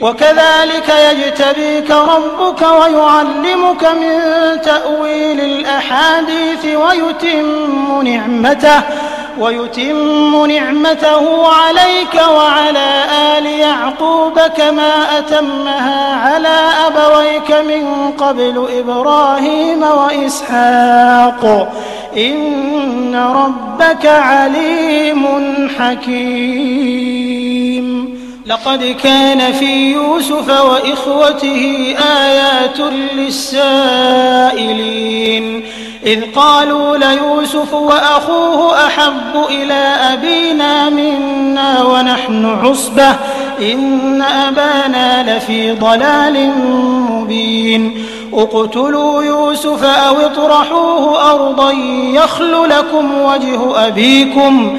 وكذلك يجتبيك ربك ويعلمك من تأويل الأحاديث ويتم نعمته ويتم نعمته عليك وعلى آل يعقوب كما أتمها على أبويك من قبل إبراهيم وإسحاق. إن ربك عليم حكيم. لقد كان في يوسف وإخوته آيات للسائلين إذ قالوا ليوسف وأخوه أحب إلى أبينا منا ونحن عصبة إن أبانا لفي ضلال مبين اقتلوا يوسف أو اطرحوه أرضا يخل لكم وجه أبيكم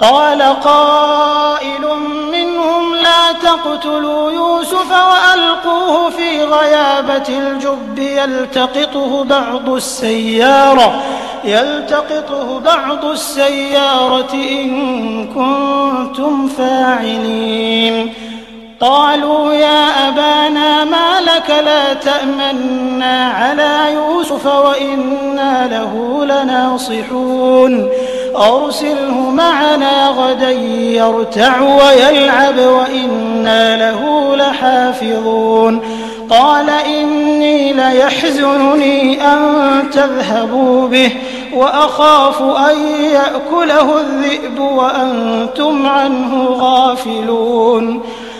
قال قائل منهم لا تقتلوا يوسف وألقوه في غيابة الجب يلتقطه بعض السيارة يلتقطه بعض السيارة إن كنتم فاعلين. قالوا يا أبانا ما لك لا تأمنا على يوسف وإنا له لناصحون. أرسله معنا غدا يرتع ويلعب وإنا له لحافظون. قال إني ليحزنني أن تذهبوا به وأخاف أن يأكله الذئب وأنتم عنه غافلون.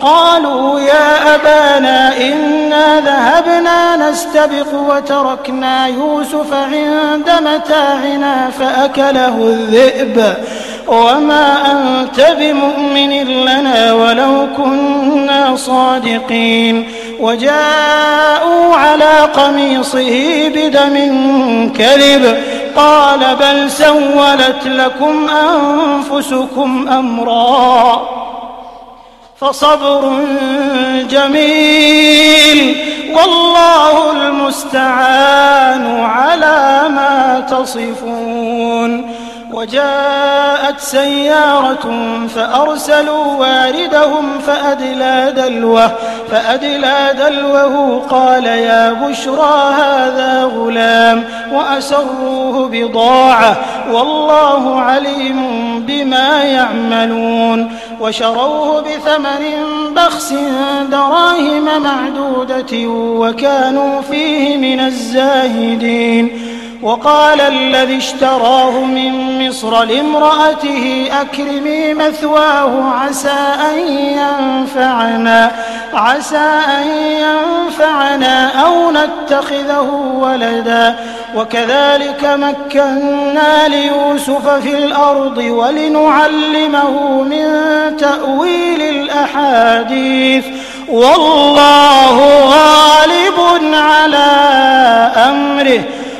قالوا يا أبانا إنا ذهبنا نستبق وتركنا يوسف عند متاعنا فأكله الذئب. وما أنت بمؤمن لنا ولو كنا صادقين. وجاءوا على قميصه بدم كذب. قال بل سولت لكم أنفسكم أمرا. فصبر جميل والله المستعان على ما تصفون وجاءت سيارة فأرسلوا واردهم فأدلى دلوه فأدلى دلوه قال يا بشرى هذا غلام وأسروه بضاعة والله عليم بما يعملون وشروه بثمن بخس دراهم معدودة وكانوا فيه من الزاهدين. وقال الذي اشتراه من مصر لامرأته أكرمي مثواه عسى أن ينفعنا عسى أن ينفعنا أو نتخذه ولدا. وكذلك مكنا ليوسف في الأرض ولنعلمه من تأويل الأحاديث. والله غالب على أمره.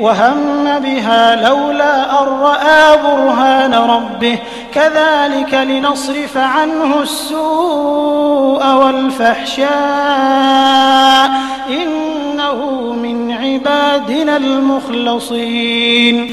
وهم بها لولا أن رأى برهان ربه. كذلك لنصرف عنه السوء والفحشاء. إنه من عبادنا المخلصين.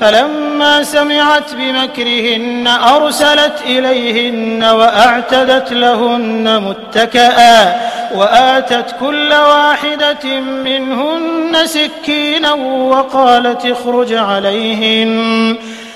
فلما سمعت بمكرهن أرسلت إليهن وأعتدت لهن متكئا وآتت كل واحدة منهن سكينا وقالت اخرج عليهن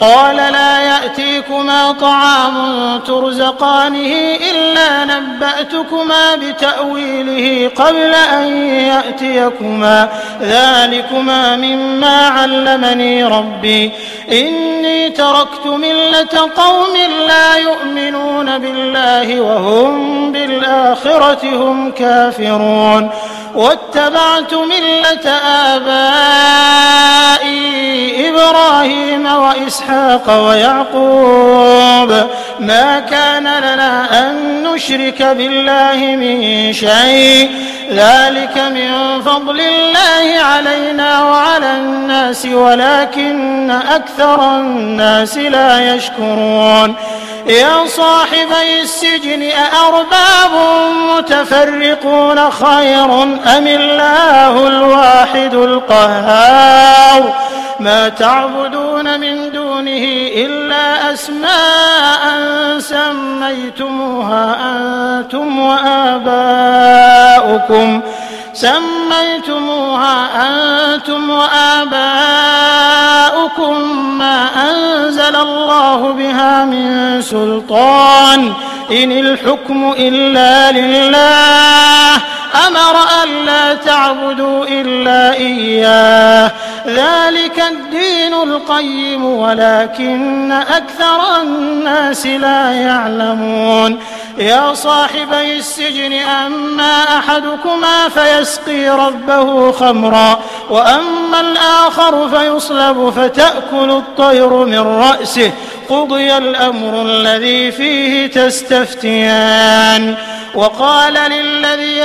قال لا يأتيكما طعام ترزقانه إلا نبأتكما بتأويله قبل أن يأتيكما. ذلكما مما علمني ربي. إني تركت ملة قوم لا يؤمنون بالله وهم بالآخرة هم كافرون. واتبعت ملة آبائي إبراهيم وإسحاق ويعقوب ما كان لنا أن نشرك بالله من شيء. ذلك من فضل الله علينا وعلى الناس ولكن أكثر الناس لا يشكرون. يا صاحبي السجن أأرباب متفرقون خير أم الله الواحد القهار؟ ما تعبدون من دونه إلا أسماء سميتموها أنتم وآباؤكم. سميتموها أنتم وآباؤكم ما أنزل الله بها من سلطان. إن الحكم إلا لله أمر ألا تعبدوا إلا إياه. ذلك الدين القيم ولكن أكثر الناس لا يعلمون. يا صاحبي السجن أما أحدكما فيسقي ربه خمرا وأما الآخر فيصلب فتأكل الطير من رأسه. قضي الأمر الذي فيه تستفتيان. وقال للذي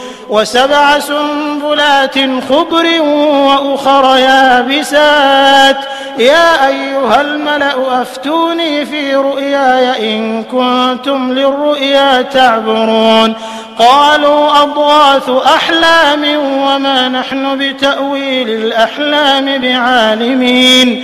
وسبع سنبلات خضر وأخر يابسات. يا أيها الملأ أفتوني في رؤياي إن كنتم للرؤيا تعبرون. قالوا أضغاث أحلام وما نحن بتأويل الأحلام بعالمين.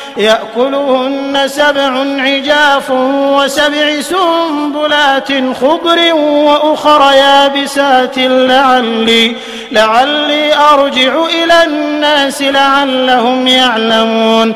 يأكلهن سبع عجاف وسبع سنبلات خضر وأخر يابسات لعلي لعلي أرجع إلى الناس لعلهم يعلمون.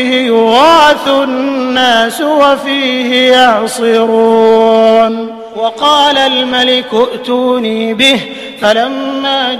يغاث الناس وفيه يعصرون. وقال الملك ائتوني به فلما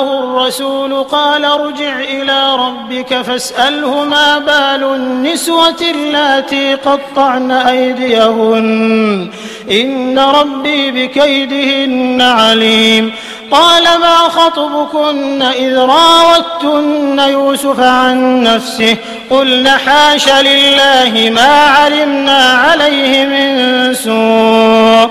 جاءه الرسول قال ارجع إلى ربك فاسأله ما بال النسوة اللاتي قطعن أيديهن. إن ربي بكيدهن عليم. قال ما خطبكن إذ راوتن يوسف عن نفسه؟ قلن حاش لله ما علمنا عليه من سوء.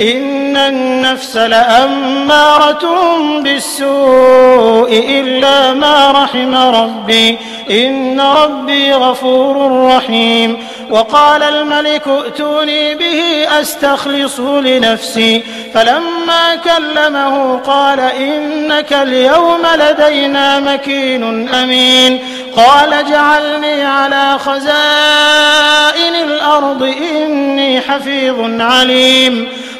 إن النفس لأمارة بالسوء إلا ما رحم ربي. إن ربي غفور رحيم. وقال الملك ائتوني به أستخلص لنفسي. فلما كلمه قال إنك اليوم لدينا مكين أمين. قال اجعلني على خزائن الأرض إني حفيظ عليم.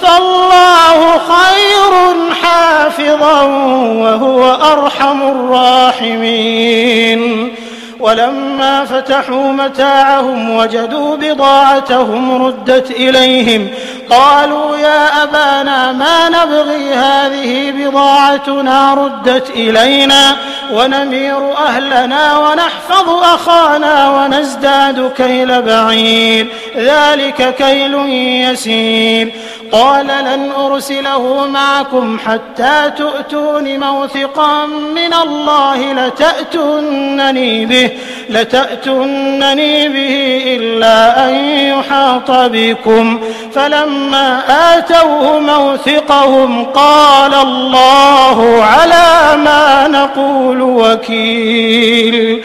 فالله خير حافظا وهو أرحم الراحمين. ولما فتحوا متاعهم وجدوا بضاعتهم ردت إليهم قالوا يا أبانا ما نبغي هذه بضاعتنا ردت إلينا ونمير أهلنا ونحفظ أخانا ونزداد كيل بعير ذلك كيل يسير قال لن أرسله معكم حتى تؤتون موثقا من الله لتأتونني به لتأتونني به إلا أن يحاط بكم. فلما آتوه موثقهم قال الله على ما نقول وكيل.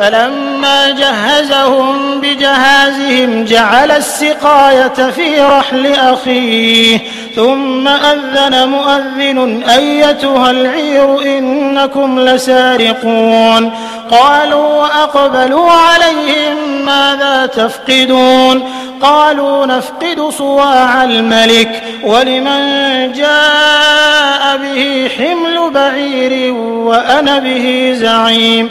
فلما جهزهم بجهازهم جعل السقاية في رحل أخيه ثم أذن مؤذن أيتها العير إنكم لسارقون. قالوا وأقبلوا عليهم ماذا تفقدون؟ قالوا نفقد صواع الملك ولمن جاء به حمل بعير وأنا به زعيم.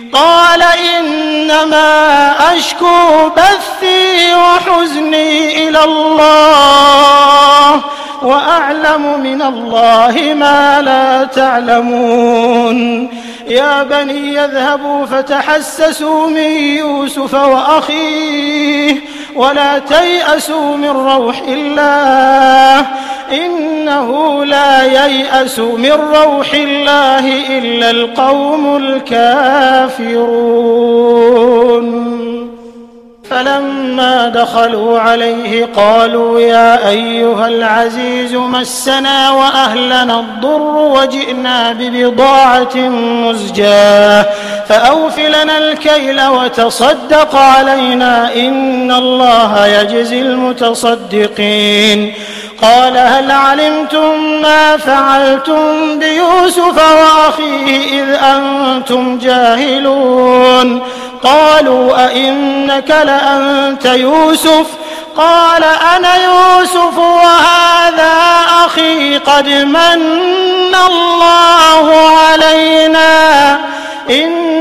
قال إنما أشكو بثي وحزني إلى الله وأعلم من الله ما لا تعلمون. يا بني يذهبوا فتحسسوا من يوسف وأخيه ولا تيأسوا من روح الله إنه لا ييأس من روح الله إلا القوم الكافرون. فلما دخلوا عليه قالوا يا أيها العزيز مسنا وأهلنا الضر وجئنا ببضاعة مزجاة. فأوف لنا الكيل وتصدق علينا إن الله يجزي المتصدقين. قال هل علمتم ما فعلتم بيوسف وأخيه إذ أنتم جاهلون؟ قالوا أئنك لأنت يوسف؟ قال أنا يوسف وهذا أخي قد من الله علينا.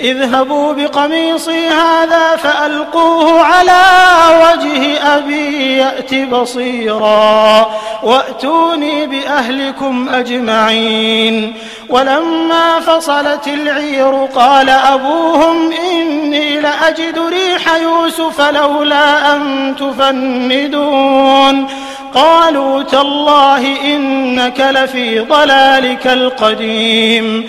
اذهبوا بقميصي هذا فألقوه على وجه أبي يأت بصيرا وأتوني بأهلكم أجمعين ولما فصلت العير قال أبوهم إني لأجد ريح يوسف لولا أن تفندون قالوا تالله إنك لفي ضلالك القديم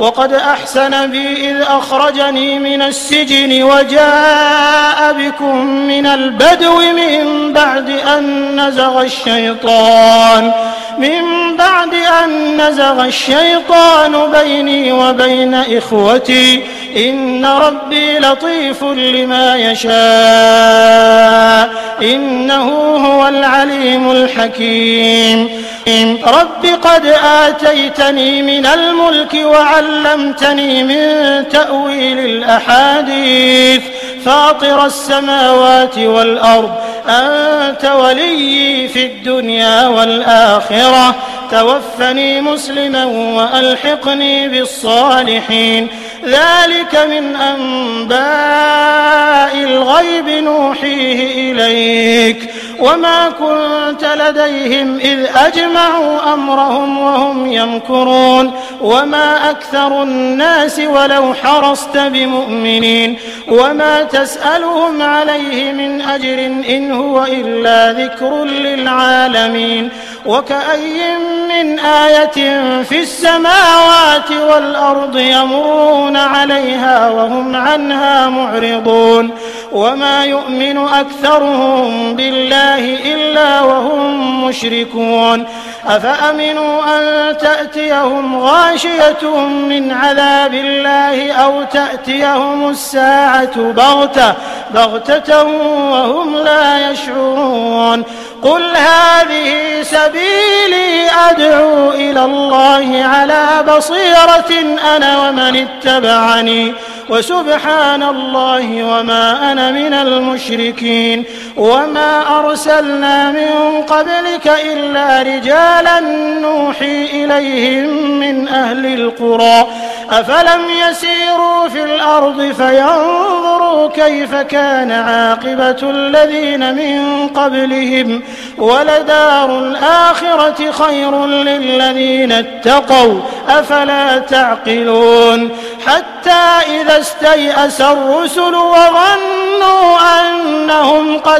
وقد أحسن بي إذ أخرجني من السجن وجاء بكم من البدو من بعد أن نزغ الشيطان من بعد أن نزغ الشيطان بيني وبين إخوتي إن ربي لطيف لما يشاء. إنه هو العليم الحكيم. رب قد آتيتني من الملك وعلمتني من تأويل الأحاديث. فاطر السماوات والأرض أنت ولي في الدنيا والآخرة. توفني مسلما وألحقني بالصالحين. ذلك من أنباء الغيب نوحيه إليك. وما كنت لديهم إذ أجمعوا أمرهم وهم يمكرون وما أكثر الناس ولو حرصت بمؤمنين وما تسألهم عليه من أجر إن هو إلا ذكر للعالمين وكأي من آية في السماوات والأرض يمرون عليها وهم عنها معرضون وما يؤمن أكثرهم بالله إلا وهم مشركون. أفأمنوا أن تأتيهم غاشية من عذاب الله أو تأتيهم الساعة بغتة بغتة وهم لا يشعرون. قل هذه سبيلي أدعو إلى الله على بصيرة أنا ومن اتبعني وسبحان الله وما أنا من المشركين. وما أرسلنا من قبلك إلا رجالا نوحي إليهم من أهل القرى أفلم يسيروا في الأرض فينظروا كيف كان عاقبة الذين من قبلهم ولدار الآخرة خير للذين اتقوا أفلا تعقلون حتى إذا استيأس الرسل وظنوا أنهم قد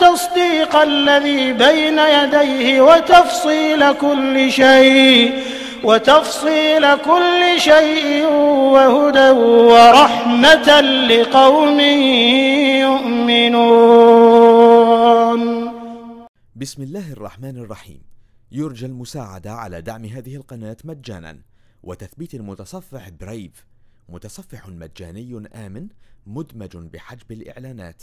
تصديق والمصدق الذي بين يديه وتفصيل كل شيء وتفصيل كل شيء وهدى ورحمة لقوم يؤمنون. بسم الله الرحمن الرحيم. يرجى المساعدة على دعم هذه القناة مجانا. وتثبيت المتصفح برايف متصفح مجاني آمن مدمج بحجب الإعلانات.